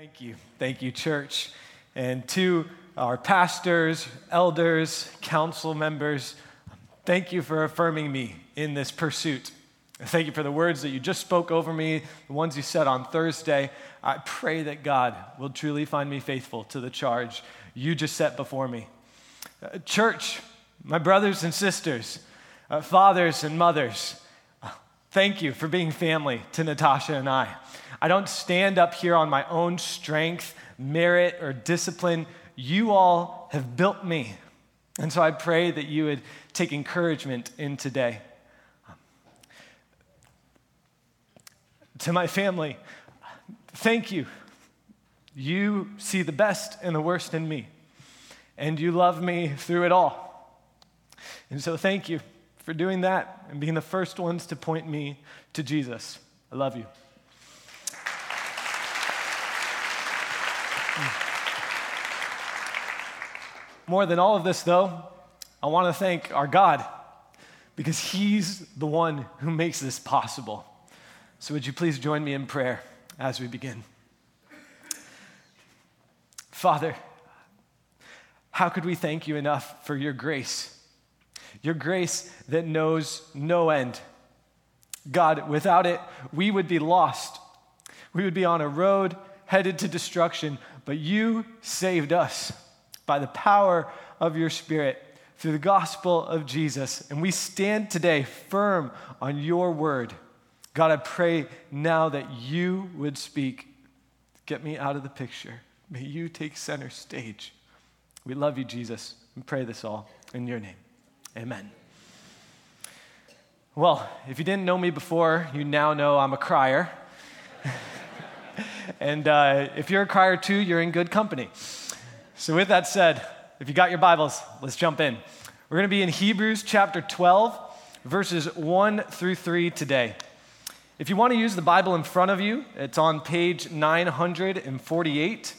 Thank you. Thank you, church. And to our pastors, elders, council members, thank you for affirming me in this pursuit. Thank you for the words that you just spoke over me, the ones you said on Thursday. I pray that God will truly find me faithful to the charge you just set before me. Uh, church, my brothers and sisters, uh, fathers and mothers, uh, thank you for being family to Natasha and I. I don't stand up here on my own strength, merit, or discipline. You all have built me. And so I pray that you would take encouragement in today. Um, to my family, thank you. You see the best and the worst in me, and you love me through it all. And so thank you for doing that and being the first ones to point me to Jesus. I love you. More than all of this, though, I want to thank our God because He's the one who makes this possible. So, would you please join me in prayer as we begin? Father, how could we thank you enough for your grace? Your grace that knows no end. God, without it, we would be lost. We would be on a road headed to destruction, but you saved us by the power of your Spirit through the gospel of Jesus. And we stand today firm on your word. God, I pray now that you would speak. Get me out of the picture. May you take center stage. We love you, Jesus, and pray this all in your name. Amen. Well, if you didn't know me before, you now know I'm a crier. and uh, if you're a crier too, you're in good company. So, with that said, if you got your Bibles, let's jump in. We're going to be in Hebrews chapter 12, verses 1 through 3 today. If you want to use the Bible in front of you, it's on page 948.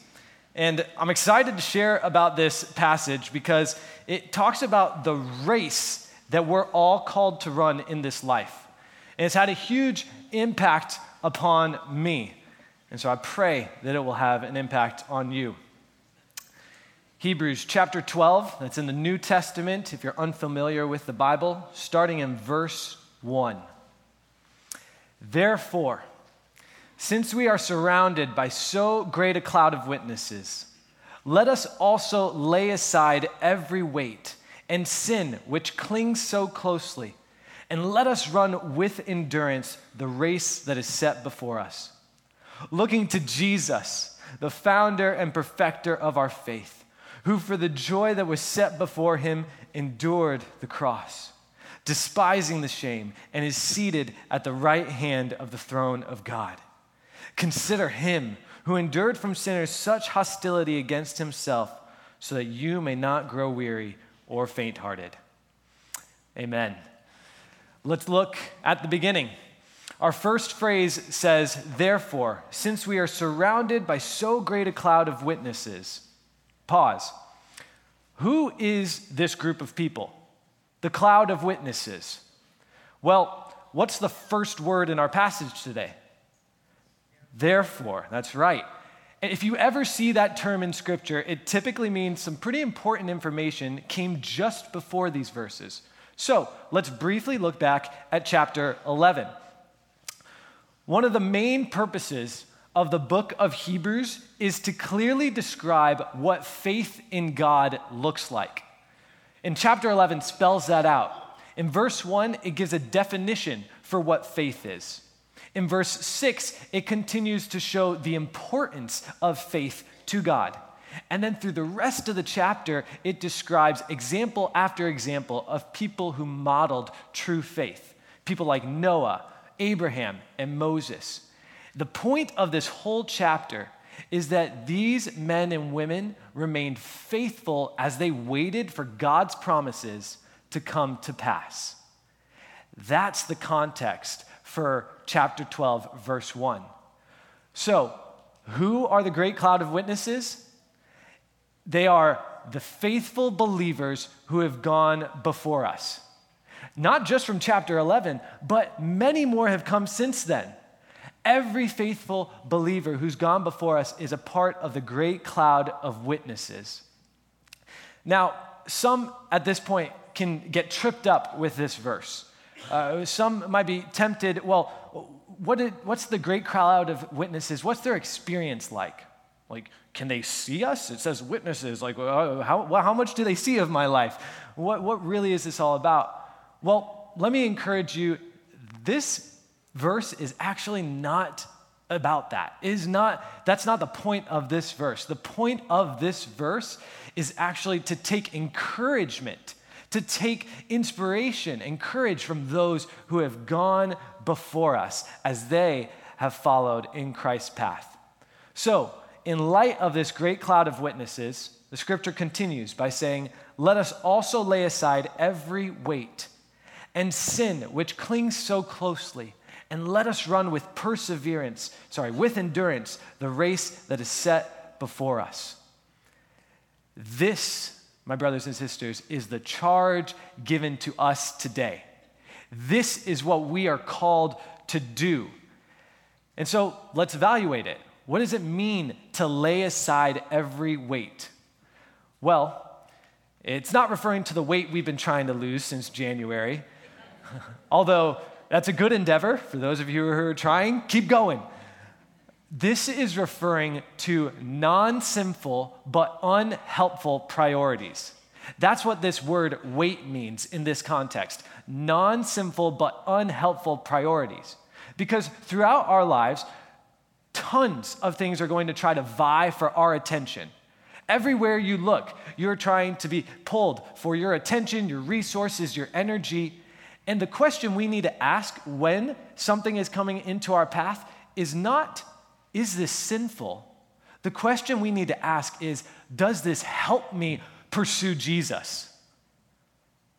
And I'm excited to share about this passage because it talks about the race that we're all called to run in this life. And it's had a huge impact upon me. And so I pray that it will have an impact on you. Hebrews chapter 12, that's in the New Testament, if you're unfamiliar with the Bible, starting in verse 1. Therefore, since we are surrounded by so great a cloud of witnesses, let us also lay aside every weight and sin which clings so closely, and let us run with endurance the race that is set before us. Looking to Jesus, the founder and perfecter of our faith who for the joy that was set before him endured the cross, despising the shame, and is seated at the right hand of the throne of God. Consider him who endured from sinners such hostility against himself, so that you may not grow weary or faint hearted. Amen. Let's look at the beginning. Our first phrase says, Therefore, since we are surrounded by so great a cloud of witnesses, Pause. Who is this group of people? The cloud of witnesses. Well, what's the first word in our passage today? Therefore, that's right. If you ever see that term in Scripture, it typically means some pretty important information came just before these verses. So let's briefly look back at chapter 11. One of the main purposes of the book of Hebrews is to clearly describe what faith in God looks like. In chapter 11 spells that out. In verse 1 it gives a definition for what faith is. In verse 6 it continues to show the importance of faith to God. And then through the rest of the chapter, it describes example after example of people who modeled true faith. People like Noah, Abraham, and Moses. The point of this whole chapter is that these men and women remained faithful as they waited for God's promises to come to pass. That's the context for chapter 12, verse 1. So, who are the great cloud of witnesses? They are the faithful believers who have gone before us. Not just from chapter 11, but many more have come since then. Every faithful believer who's gone before us is a part of the great cloud of witnesses. Now, some at this point can get tripped up with this verse. Uh, some might be tempted, well, what did, what's the great cloud of witnesses? What's their experience like? Like, can they see us? It says witnesses. Like, how, well, how much do they see of my life? What, what really is this all about? Well, let me encourage you this verse is actually not about that. It is not, that's not the point of this verse. The point of this verse is actually to take encouragement, to take inspiration and courage from those who have gone before us as they have followed in Christ's path. So, in light of this great cloud of witnesses, the scripture continues by saying, Let us also lay aside every weight and sin which clings so closely, and let us run with perseverance, sorry, with endurance, the race that is set before us. This, my brothers and sisters, is the charge given to us today. This is what we are called to do. And so let's evaluate it. What does it mean to lay aside every weight? Well, it's not referring to the weight we've been trying to lose since January, although that's a good endeavor for those of you who are trying. Keep going. This is referring to non sinful but unhelpful priorities. That's what this word weight means in this context non sinful but unhelpful priorities. Because throughout our lives, tons of things are going to try to vie for our attention. Everywhere you look, you're trying to be pulled for your attention, your resources, your energy. And the question we need to ask when something is coming into our path is not, is this sinful? The question we need to ask is, does this help me pursue Jesus?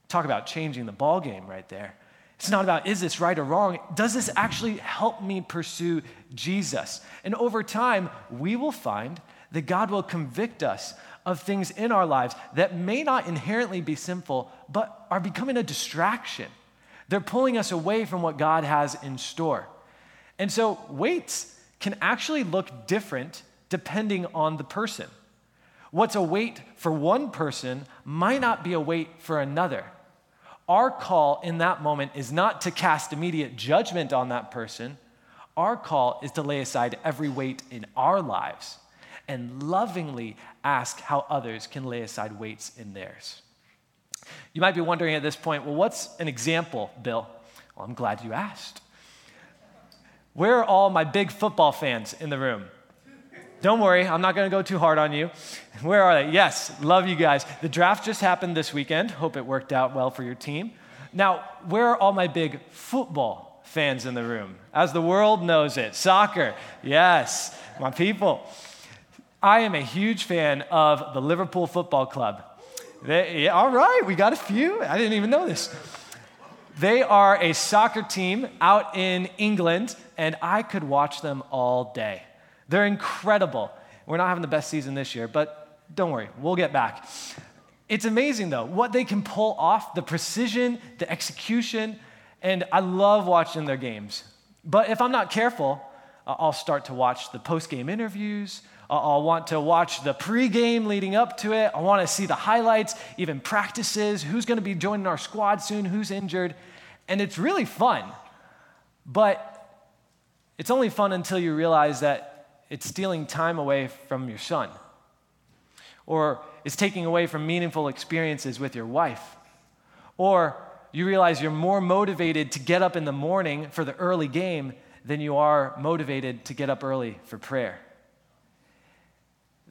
Talk about changing the ball game right there. It's not about is this right or wrong? Does this actually help me pursue Jesus? And over time, we will find that God will convict us of things in our lives that may not inherently be sinful, but are becoming a distraction. They're pulling us away from what God has in store. And so, weights can actually look different depending on the person. What's a weight for one person might not be a weight for another. Our call in that moment is not to cast immediate judgment on that person. Our call is to lay aside every weight in our lives and lovingly ask how others can lay aside weights in theirs. You might be wondering at this point, well, what's an example, Bill? Well, I'm glad you asked. Where are all my big football fans in the room? Don't worry, I'm not going to go too hard on you. Where are they? Yes, love you guys. The draft just happened this weekend. Hope it worked out well for your team. Now, where are all my big football fans in the room? As the world knows it, soccer. Yes, my people. I am a huge fan of the Liverpool Football Club. They, yeah, all right, we got a few. I didn't even know this. They are a soccer team out in England, and I could watch them all day. They're incredible. We're not having the best season this year, but don't worry, we'll get back. It's amazing, though, what they can pull off the precision, the execution, and I love watching their games. But if I'm not careful, I'll start to watch the post game interviews. I'll want to watch the pre-game leading up to it. I want to see the highlights, even practices, who's going to be joining our squad soon, who's injured. And it's really fun. But it's only fun until you realize that it's stealing time away from your son, or it's taking away from meaningful experiences with your wife, or you realize you're more motivated to get up in the morning for the early game than you are motivated to get up early for prayer.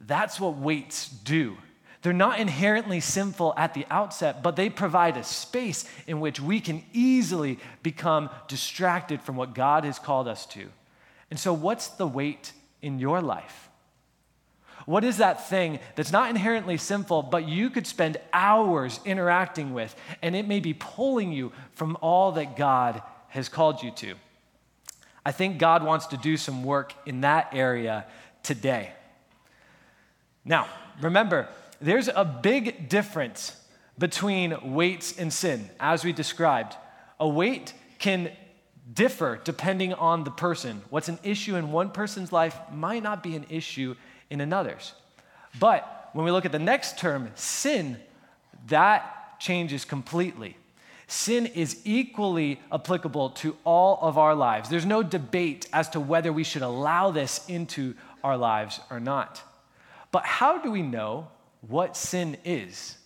That's what weights do. They're not inherently sinful at the outset, but they provide a space in which we can easily become distracted from what God has called us to. And so, what's the weight in your life? What is that thing that's not inherently sinful, but you could spend hours interacting with, and it may be pulling you from all that God has called you to? I think God wants to do some work in that area today. Now, remember, there's a big difference between weights and sin, as we described. A weight can differ depending on the person. What's an issue in one person's life might not be an issue in another's. But when we look at the next term, sin, that changes completely. Sin is equally applicable to all of our lives. There's no debate as to whether we should allow this into our lives or not. But how do we know what sin is?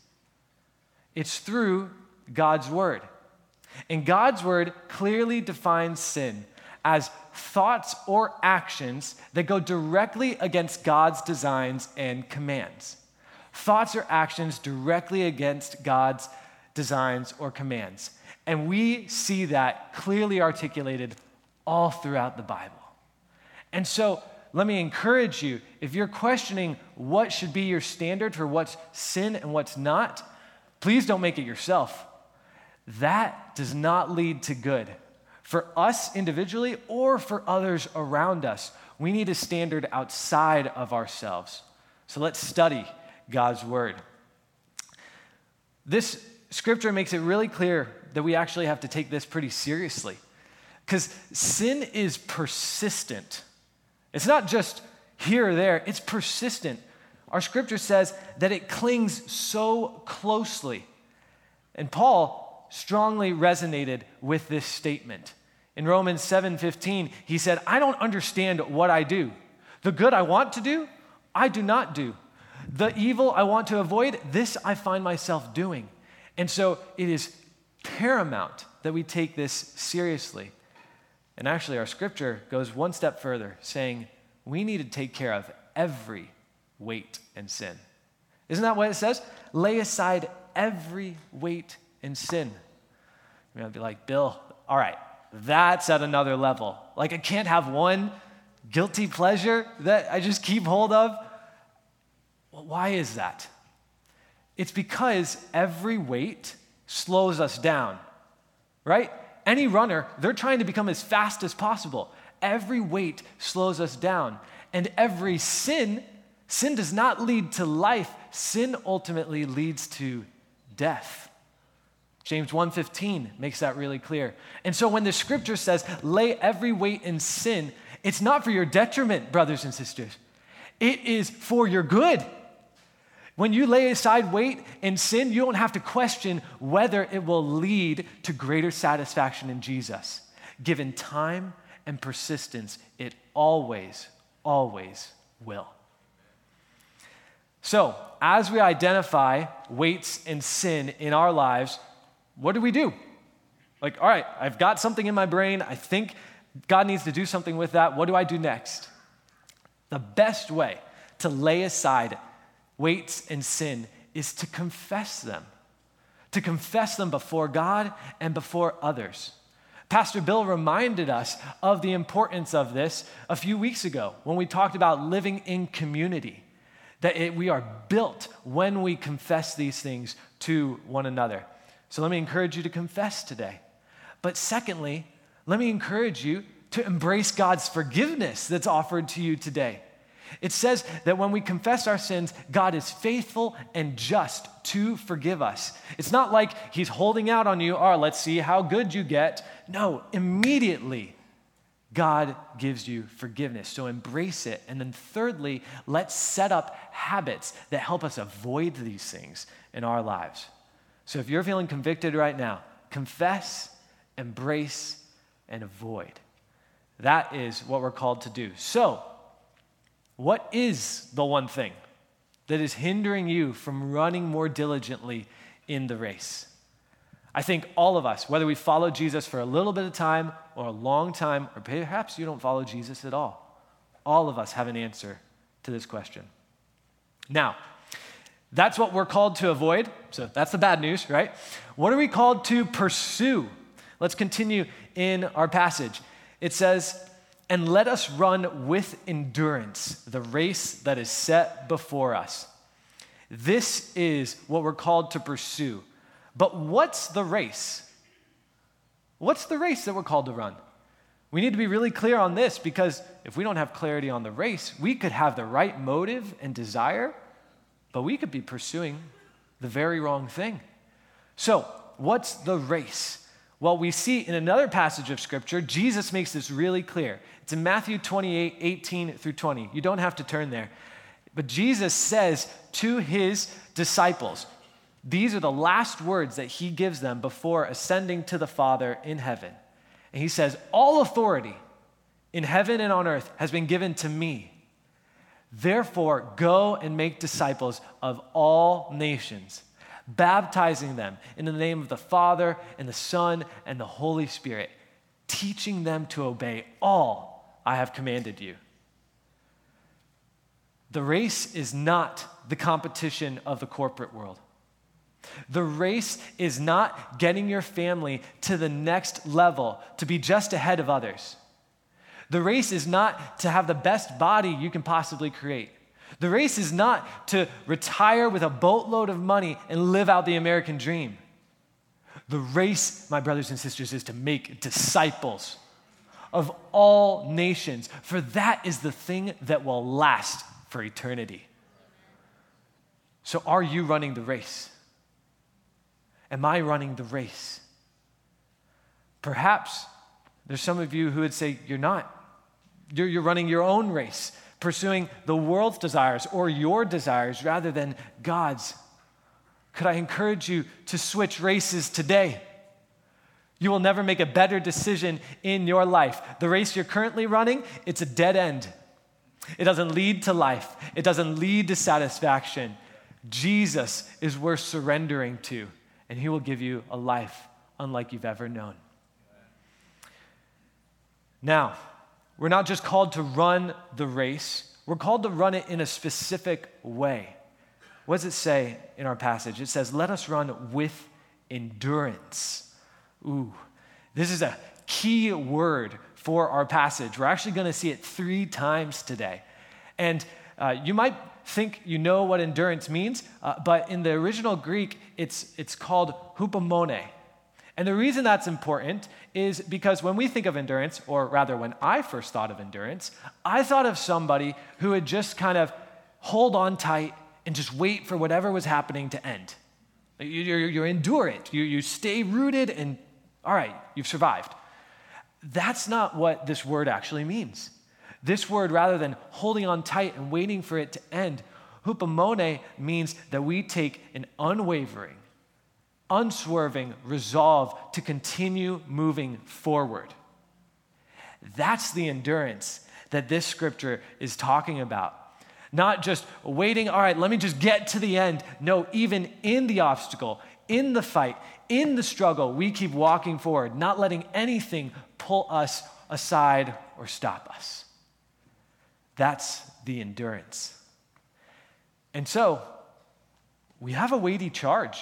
It's through God's Word. And God's Word clearly defines sin as thoughts or actions that go directly against God's designs and commands. Thoughts or actions directly against God's designs or commands. And we see that clearly articulated all throughout the Bible. And so, let me encourage you if you're questioning what should be your standard for what's sin and what's not, please don't make it yourself. That does not lead to good for us individually or for others around us. We need a standard outside of ourselves. So let's study God's word. This scripture makes it really clear that we actually have to take this pretty seriously because sin is persistent. It's not just here or there, it's persistent. Our scripture says that it clings so closely. And Paul strongly resonated with this statement. In Romans 7:15, he said, "I don't understand what I do. The good I want to do, I do not do. The evil I want to avoid, this I find myself doing." And so it is paramount that we take this seriously. And actually, our scripture goes one step further, saying we need to take care of every weight and sin. Isn't that what it says? Lay aside every weight and sin. Mean, I'd be like, Bill, all right, that's at another level. Like, I can't have one guilty pleasure that I just keep hold of. Well, why is that? It's because every weight slows us down, right? Any runner, they're trying to become as fast as possible. Every weight slows us down. And every sin, sin does not lead to life, sin ultimately leads to death. James 1:15 makes that really clear. And so when the scripture says, "Lay every weight in sin," it's not for your detriment, brothers and sisters. It is for your good. When you lay aside weight and sin, you don't have to question whether it will lead to greater satisfaction in Jesus. Given time and persistence, it always, always will. So, as we identify weights and sin in our lives, what do we do? Like, all right, I've got something in my brain. I think God needs to do something with that. What do I do next? The best way to lay aside weights and sin is to confess them, to confess them before God and before others. Pastor Bill reminded us of the importance of this a few weeks ago when we talked about living in community, that it, we are built when we confess these things to one another. So let me encourage you to confess today. But secondly, let me encourage you to embrace God's forgiveness that's offered to you today. It says that when we confess our sins, God is faithful and just to forgive us. It's not like He's holding out on you, oh, let's see how good you get. No, immediately, God gives you forgiveness. So embrace it. And then, thirdly, let's set up habits that help us avoid these things in our lives. So if you're feeling convicted right now, confess, embrace, and avoid. That is what we're called to do. So, what is the one thing that is hindering you from running more diligently in the race? I think all of us, whether we follow Jesus for a little bit of time or a long time, or perhaps you don't follow Jesus at all, all of us have an answer to this question. Now, that's what we're called to avoid. So that's the bad news, right? What are we called to pursue? Let's continue in our passage. It says, And let us run with endurance the race that is set before us. This is what we're called to pursue. But what's the race? What's the race that we're called to run? We need to be really clear on this because if we don't have clarity on the race, we could have the right motive and desire but we could be pursuing the very wrong thing. So, what's the race? Well, we see in another passage of Scripture, Jesus makes this really clear. It's in Matthew 28 18 through 20. You don't have to turn there. But Jesus says to his disciples, these are the last words that he gives them before ascending to the Father in heaven. And he says, All authority in heaven and on earth has been given to me. Therefore, go and make disciples of all nations, baptizing them in the name of the Father and the Son and the Holy Spirit, teaching them to obey all I have commanded you. The race is not the competition of the corporate world. The race is not getting your family to the next level to be just ahead of others. The race is not to have the best body you can possibly create. The race is not to retire with a boatload of money and live out the American dream. The race, my brothers and sisters, is to make disciples of all nations, for that is the thing that will last for eternity. So, are you running the race? Am I running the race? Perhaps there's some of you who would say, You're not. You're, you're running your own race, pursuing the world's desires or your desires rather than God's. Could I encourage you to switch races today? You will never make a better decision in your life. The race you're currently running, it's a dead end. It doesn't lead to life, it doesn't lead to satisfaction. Jesus is worth surrendering to and He will give you a life unlike you've ever known. Now, we're not just called to run the race, we're called to run it in a specific way. What does it say in our passage? It says, Let us run with endurance. Ooh, this is a key word for our passage. We're actually going to see it three times today. And uh, you might think you know what endurance means, uh, but in the original Greek, it's, it's called hupomone. And the reason that's important is because when we think of endurance, or rather when I first thought of endurance, I thought of somebody who would just kind of hold on tight and just wait for whatever was happening to end. You, you, you endure it, you, you stay rooted, and all right, you've survived. That's not what this word actually means. This word, rather than holding on tight and waiting for it to end, hupomone means that we take an unwavering, unswerving resolve to continue moving forward. That's the endurance that this scripture is talking about. Not just waiting, all right, let me just get to the end. No, even in the obstacle, in the fight, in the struggle, we keep walking forward, not letting anything pull us aside or stop us. That's the endurance. And so, we have a weighty charge.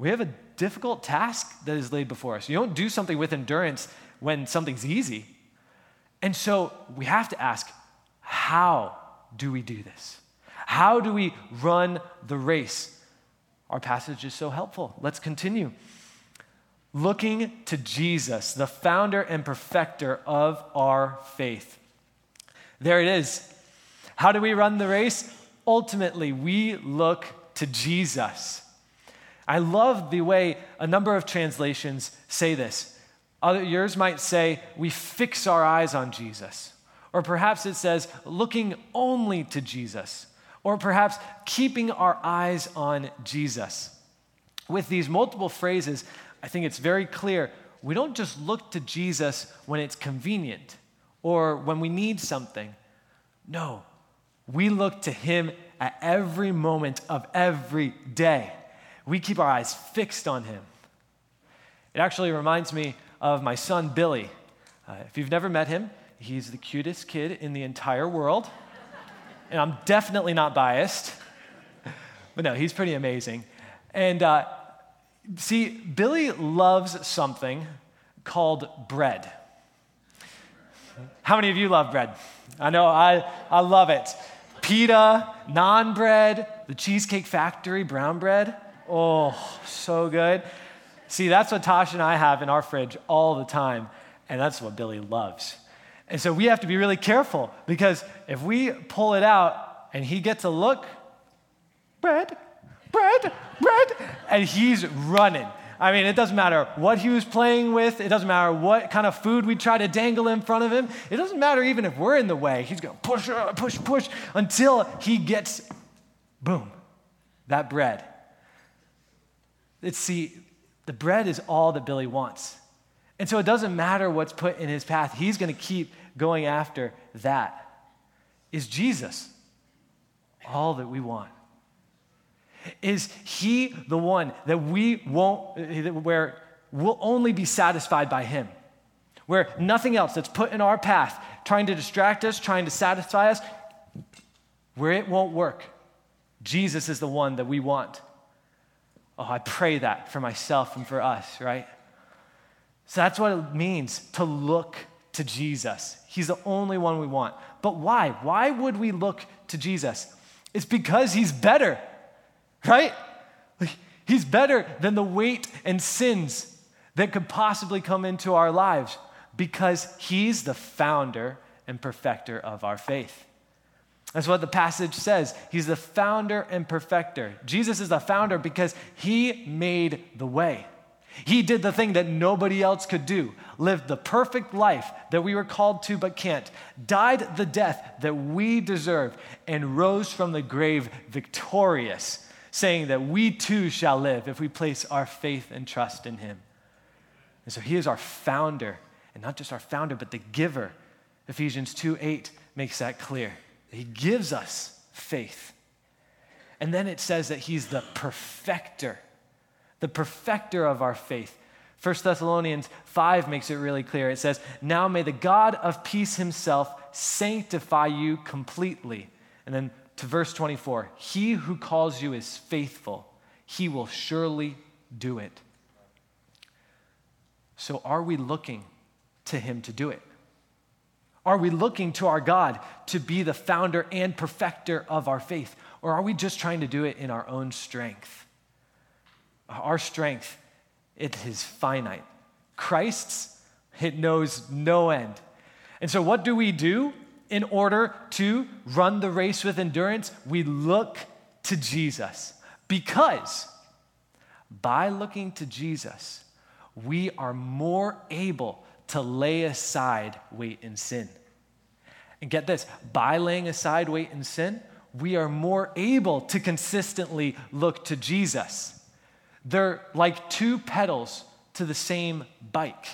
We have a difficult task that is laid before us. You don't do something with endurance when something's easy. And so, we have to ask how do we do this? How do we run the race? Our passage is so helpful. Let's continue. Looking to Jesus, the founder and perfecter of our faith. There it is. How do we run the race? Ultimately, we look to Jesus. I love the way a number of translations say this. Other, yours might say, we fix our eyes on Jesus. Or perhaps it says, looking only to Jesus. Or perhaps keeping our eyes on Jesus. With these multiple phrases, I think it's very clear we don't just look to Jesus when it's convenient or when we need something. No, we look to Him at every moment of every day. We keep our eyes fixed on Him. It actually reminds me of my son, Billy. Uh, if you've never met him, he's the cutest kid in the entire world. And I'm definitely not biased. But no, he's pretty amazing. And uh, see, Billy loves something called bread. How many of you love bread? I know I, I love it. Pita, naan bread, the Cheesecake Factory brown bread. Oh, so good. See, that's what Tosh and I have in our fridge all the time, and that's what Billy loves. And so we have to be really careful because if we pull it out and he gets a look, bread, bread, bread, and he's running. I mean, it doesn't matter what he was playing with, it doesn't matter what kind of food we try to dangle in front of him, it doesn't matter even if we're in the way. He's going to push, uh, push, push until he gets, boom, that bread. It's see, the bread is all that Billy wants. And so it doesn't matter what's put in his path, he's going to keep going after that. Is Jesus all that we want? Is he the one that we won't, where we'll only be satisfied by him? Where nothing else that's put in our path, trying to distract us, trying to satisfy us, where it won't work. Jesus is the one that we want. Oh, I pray that for myself and for us, right? So that's what it means to look to Jesus. He's the only one we want. But why? Why would we look to Jesus? It's because he's better right? He's better than the weight and sins that could possibly come into our lives because he's the founder and perfecter of our faith. That's what the passage says. He's the founder and perfecter. Jesus is the founder because he made the way. He did the thing that nobody else could do, lived the perfect life that we were called to but can't, died the death that we deserve, and rose from the grave victorious saying that we too shall live if we place our faith and trust in him. And so he is our founder, and not just our founder, but the giver. Ephesians 2 8 makes that clear. He gives us faith. And then it says that he's the perfecter, the perfecter of our faith. 1 Thessalonians 5 makes it really clear. It says, Now may the God of peace himself sanctify you completely. And then to verse 24 He who calls you is faithful, he will surely do it. So, are we looking to him to do it? Are we looking to our God to be the founder and perfecter of our faith? Or are we just trying to do it in our own strength? Our strength, it is finite. Christ's, it knows no end. And so, what do we do? in order to run the race with endurance, we look to Jesus. Because by looking to Jesus, we are more able to lay aside weight and sin. And get this by laying aside weight and sin, we are more able to consistently look to Jesus. They're like two pedals to the same bike.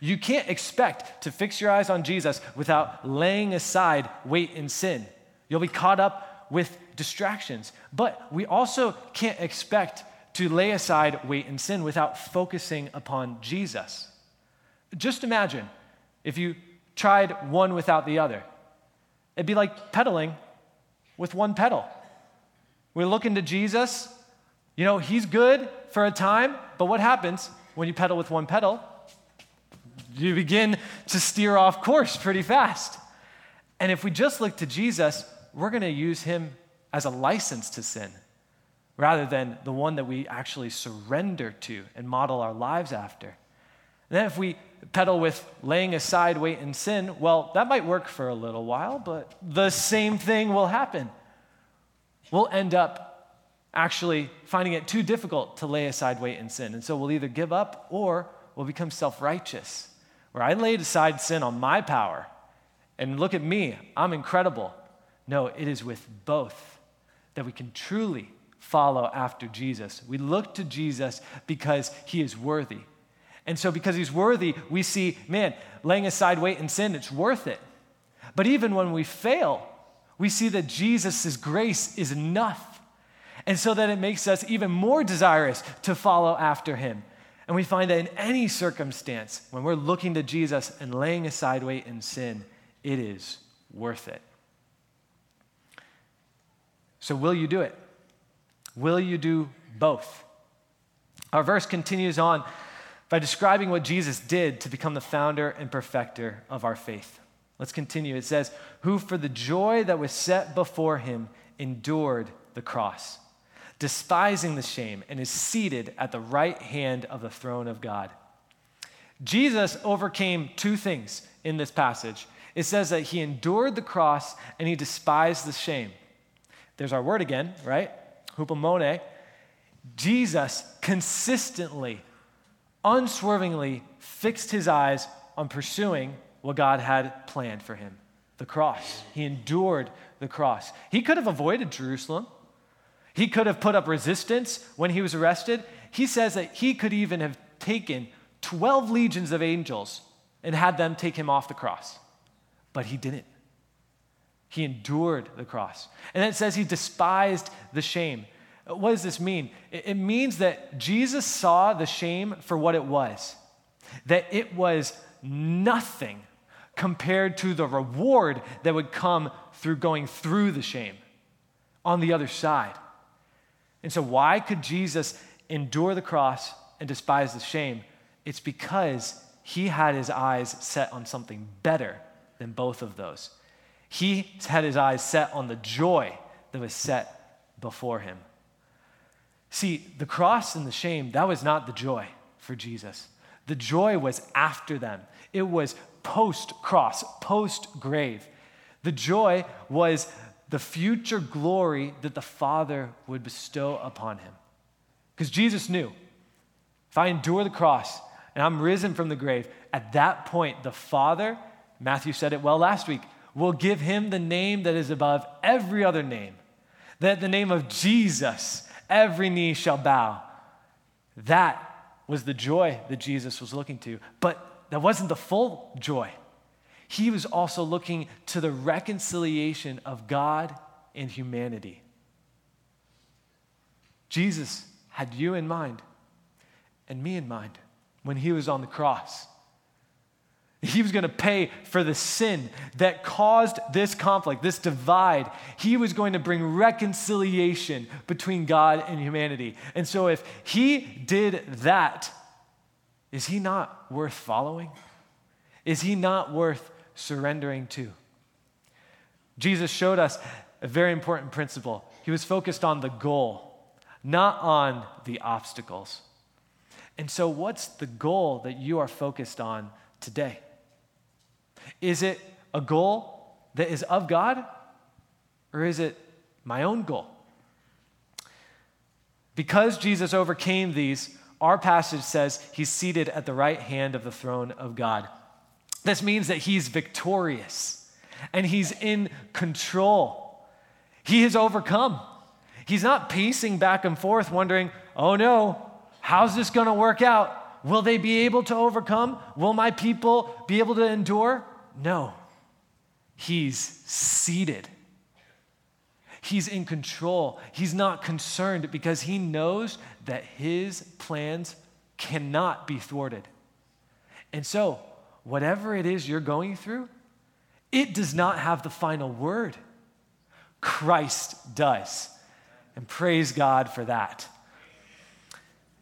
You can't expect to fix your eyes on Jesus without laying aside weight and sin. You'll be caught up with distractions. But we also can't expect to lay aside weight and sin without focusing upon Jesus. Just imagine if you tried one without the other. It'd be like pedaling with one pedal. We look into Jesus, you know, he's good for a time, but what happens when you pedal with one pedal? you begin to steer off course pretty fast. And if we just look to Jesus, we're going to use him as a license to sin rather than the one that we actually surrender to and model our lives after. And then if we pedal with laying aside weight and sin, well, that might work for a little while, but the same thing will happen. We'll end up actually finding it too difficult to lay aside weight and sin. And so we'll either give up or we'll become self righteous where I laid aside sin on my power and look at me, I'm incredible. No, it is with both that we can truly follow after Jesus. We look to Jesus because he is worthy. And so, because he's worthy, we see, man, laying aside weight and sin, it's worth it. But even when we fail, we see that Jesus' grace is enough. And so that it makes us even more desirous to follow after him. And we find that in any circumstance, when we're looking to Jesus and laying aside weight and sin, it is worth it. So, will you do it? Will you do both? Our verse continues on by describing what Jesus did to become the founder and perfecter of our faith. Let's continue. It says, Who for the joy that was set before him endured the cross despising the shame, and is seated at the right hand of the throne of God. Jesus overcame two things in this passage. It says that he endured the cross and he despised the shame. There's our word again, right? Hupomone. Jesus consistently, unswervingly fixed his eyes on pursuing what God had planned for him the cross. He endured the cross. He could have avoided Jerusalem. He could have put up resistance when he was arrested. He says that he could even have taken 12 legions of angels and had them take him off the cross. But he didn't. He endured the cross. And it says he despised the shame. What does this mean? It means that Jesus saw the shame for what it was, that it was nothing compared to the reward that would come through going through the shame on the other side. And so, why could Jesus endure the cross and despise the shame? It's because he had his eyes set on something better than both of those. He had his eyes set on the joy that was set before him. See, the cross and the shame, that was not the joy for Jesus. The joy was after them, it was post cross, post grave. The joy was the future glory that the Father would bestow upon him. Because Jesus knew if I endure the cross and I'm risen from the grave, at that point, the Father, Matthew said it well last week, will give him the name that is above every other name. That the name of Jesus, every knee shall bow. That was the joy that Jesus was looking to. But that wasn't the full joy. He was also looking to the reconciliation of God and humanity. Jesus had you in mind and me in mind when he was on the cross. He was going to pay for the sin that caused this conflict, this divide. He was going to bring reconciliation between God and humanity. And so, if he did that, is he not worth following? Is he not worth surrendering to? Jesus showed us a very important principle. He was focused on the goal, not on the obstacles. And so, what's the goal that you are focused on today? Is it a goal that is of God, or is it my own goal? Because Jesus overcame these, our passage says he's seated at the right hand of the throne of God. This means that he's victorious and he's in control. He has overcome. He's not pacing back and forth, wondering, oh no, how's this going to work out? Will they be able to overcome? Will my people be able to endure? No. He's seated. He's in control. He's not concerned because he knows that his plans cannot be thwarted. And so, whatever it is you're going through, it does not have the final word. Christ does. And praise God for that.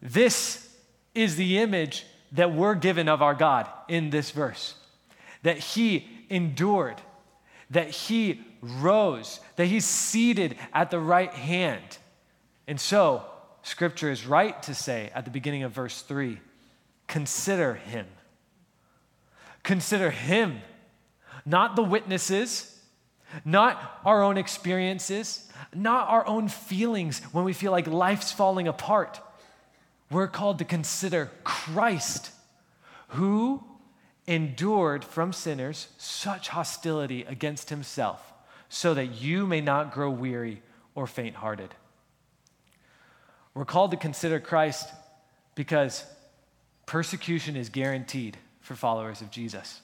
This is the image that we're given of our God in this verse that he endured, that he rose, that he's seated at the right hand. And so, scripture is right to say at the beginning of verse 3 consider him. Consider him, not the witnesses, not our own experiences, not our own feelings when we feel like life's falling apart. We're called to consider Christ, who endured from sinners such hostility against himself, so that you may not grow weary or faint hearted. We're called to consider Christ because persecution is guaranteed for followers of Jesus.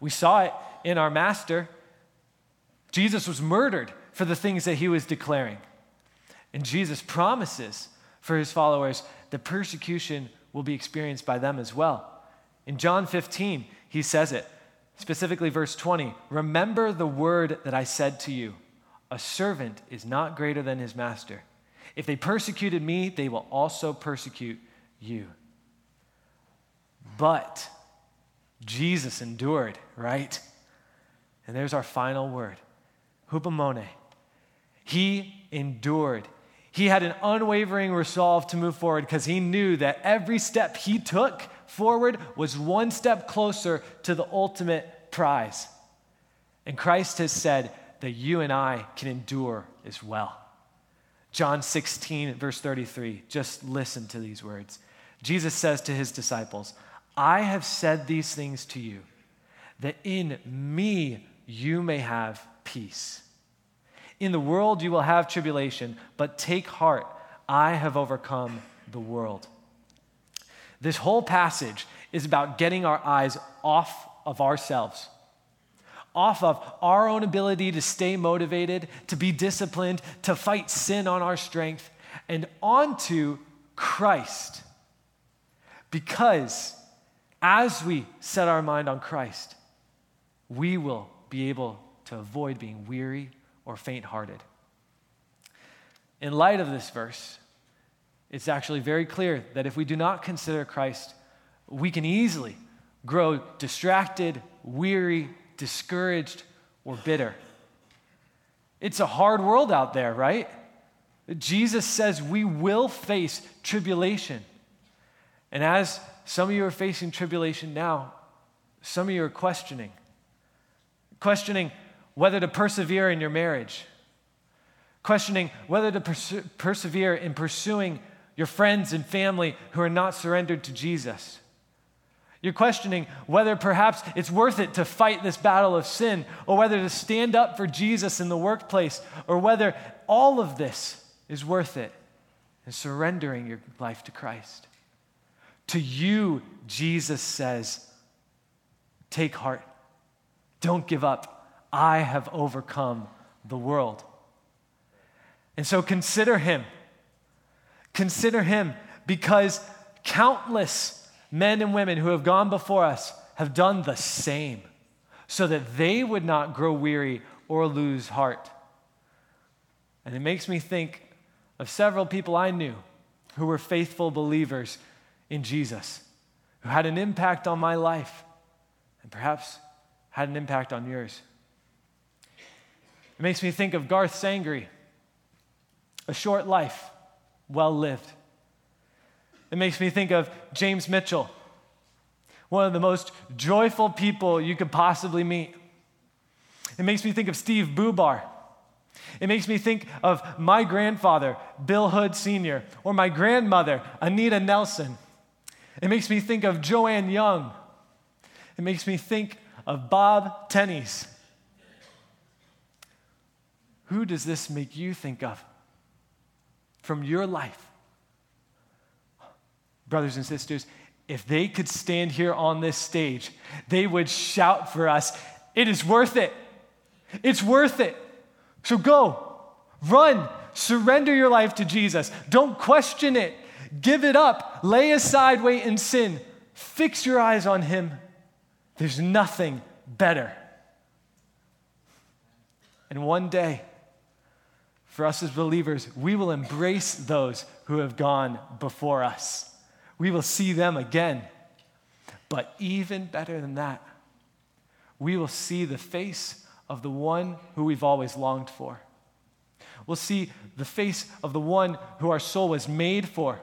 We saw it in our Master. Jesus was murdered for the things that he was declaring. And Jesus promises for his followers that persecution will be experienced by them as well. In John 15, he says it, specifically verse 20 Remember the word that I said to you a servant is not greater than his master. If they persecuted me, they will also persecute you. But Jesus endured, right? And there's our final word hupomone. He endured. He had an unwavering resolve to move forward because he knew that every step he took forward was one step closer to the ultimate prize. And Christ has said that you and I can endure as well. John 16, verse 33. Just listen to these words. Jesus says to his disciples, I have said these things to you, that in me you may have peace. In the world you will have tribulation, but take heart, I have overcome the world. This whole passage is about getting our eyes off of ourselves, off of our own ability to stay motivated, to be disciplined, to fight sin on our strength, and onto Christ. Because as we set our mind on Christ, we will be able to avoid being weary or faint hearted. In light of this verse, it's actually very clear that if we do not consider Christ, we can easily grow distracted, weary, discouraged, or bitter. It's a hard world out there, right? Jesus says we will face tribulation. And as some of you are facing tribulation now, some of you are questioning. Questioning whether to persevere in your marriage, questioning whether to perse- persevere in pursuing your friends and family who are not surrendered to Jesus. You're questioning whether perhaps it's worth it to fight this battle of sin, or whether to stand up for Jesus in the workplace, or whether all of this is worth it in surrendering your life to Christ. To you, Jesus says, Take heart, don't give up. I have overcome the world. And so consider him. Consider him because countless men and women who have gone before us have done the same so that they would not grow weary or lose heart. And it makes me think of several people I knew who were faithful believers in Jesus, who had an impact on my life and perhaps had an impact on yours. It makes me think of Garth Sangree, a short life, well lived. It makes me think of James Mitchell, one of the most joyful people you could possibly meet. It makes me think of Steve Bubar. It makes me think of my grandfather, Bill Hood Sr., or my grandmother, Anita Nelson. It makes me think of Joanne Young. It makes me think of Bob Tennies. Who does this make you think of from your life? Brothers and sisters, if they could stand here on this stage, they would shout for us, It is worth it. It's worth it. So go, run, surrender your life to Jesus. Don't question it. Give it up. Lay aside weight and sin. Fix your eyes on Him. There's nothing better. And one day, for us as believers, we will embrace those who have gone before us. We will see them again. But even better than that, we will see the face of the one who we've always longed for. We'll see the face of the one who our soul was made for.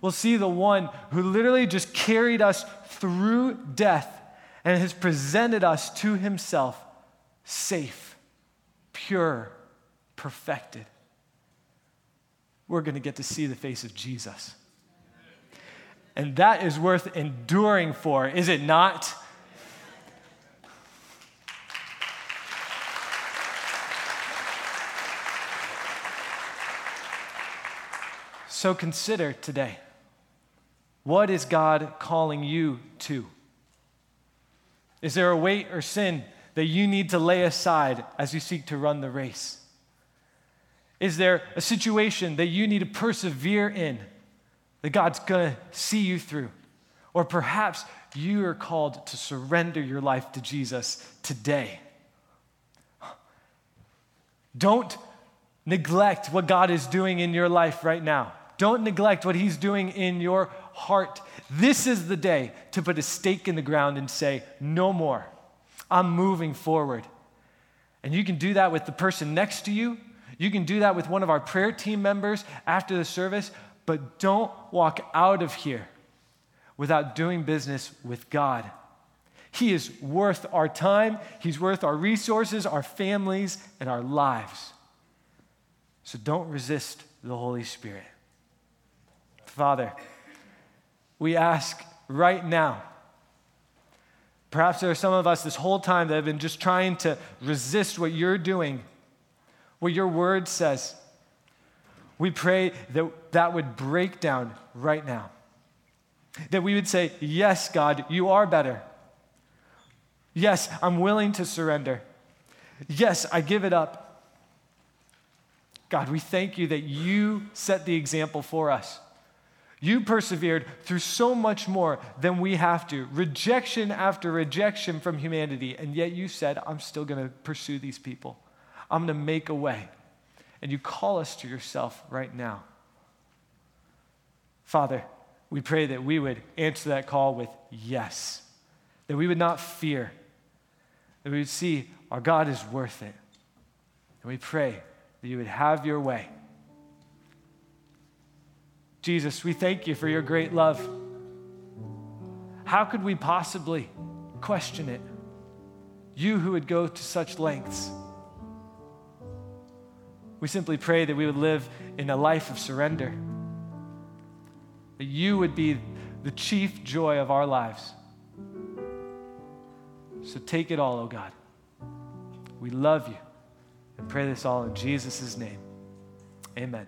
We'll see the one who literally just carried us through death and has presented us to himself safe, pure, perfected, we're going to get to see the face of Jesus. And that is worth enduring for, is it not? So consider today what is God calling you to? Is there a weight or sin that you need to lay aside as you seek to run the race? Is there a situation that you need to persevere in that God's going to see you through? Or perhaps you are called to surrender your life to Jesus today. Don't neglect what God is doing in your life right now. Don't neglect what He's doing in your heart. This is the day to put a stake in the ground and say, No more. I'm moving forward. And you can do that with the person next to you. You can do that with one of our prayer team members after the service, but don't walk out of here without doing business with God. He is worth our time, He's worth our resources, our families, and our lives. So don't resist the Holy Spirit. Father, we ask right now. Perhaps there are some of us this whole time that have been just trying to resist what you're doing, what your word says. We pray that that would break down right now. That we would say, Yes, God, you are better. Yes, I'm willing to surrender. Yes, I give it up. God, we thank you that you set the example for us. You persevered through so much more than we have to, rejection after rejection from humanity, and yet you said, I'm still going to pursue these people. I'm going to make a way. And you call us to yourself right now. Father, we pray that we would answer that call with yes, that we would not fear, that we would see our God is worth it. And we pray that you would have your way. Jesus, we thank you for your great love. How could we possibly question it? You who would go to such lengths. We simply pray that we would live in a life of surrender, that you would be the chief joy of our lives. So take it all, oh God. We love you and pray this all in Jesus' name. Amen.